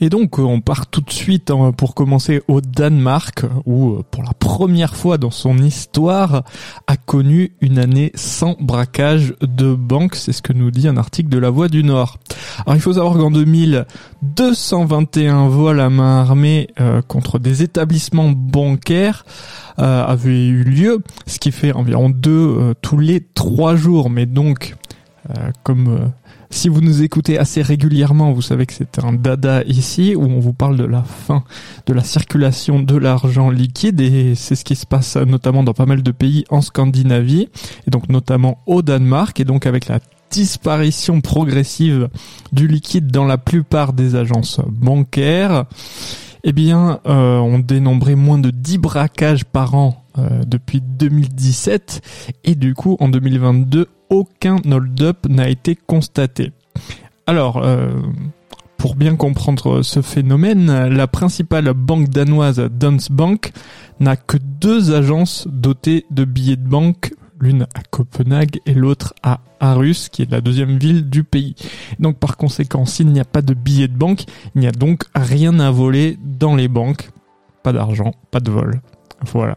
Et donc on part tout de suite hein, pour commencer au Danemark où pour la première fois dans son histoire a connu une année sans braquage de banque, c'est ce que nous dit un article de La Voix du Nord. Alors il faut savoir qu'en 2000, 221 vols à main armée euh, contre des établissements bancaires euh, avaient eu lieu, ce qui fait environ deux euh, tous les trois jours, mais donc comme si vous nous écoutez assez régulièrement, vous savez que c'est un dada ici où on vous parle de la fin de la circulation de l'argent liquide et c'est ce qui se passe notamment dans pas mal de pays en Scandinavie et donc notamment au Danemark et donc avec la disparition progressive du liquide dans la plupart des agences bancaires, eh bien, euh, on dénombrait moins de 10 braquages par an euh, depuis 2017 et du coup en 2022 aucun hold-up n'a été constaté. Alors, euh, pour bien comprendre ce phénomène, la principale banque danoise Danske Bank n'a que deux agences dotées de billets de banque, l'une à Copenhague et l'autre à Aarhus, qui est la deuxième ville du pays. Donc par conséquent, s'il n'y a pas de billets de banque, il n'y a donc rien à voler dans les banques. Pas d'argent, pas de vol. Voilà.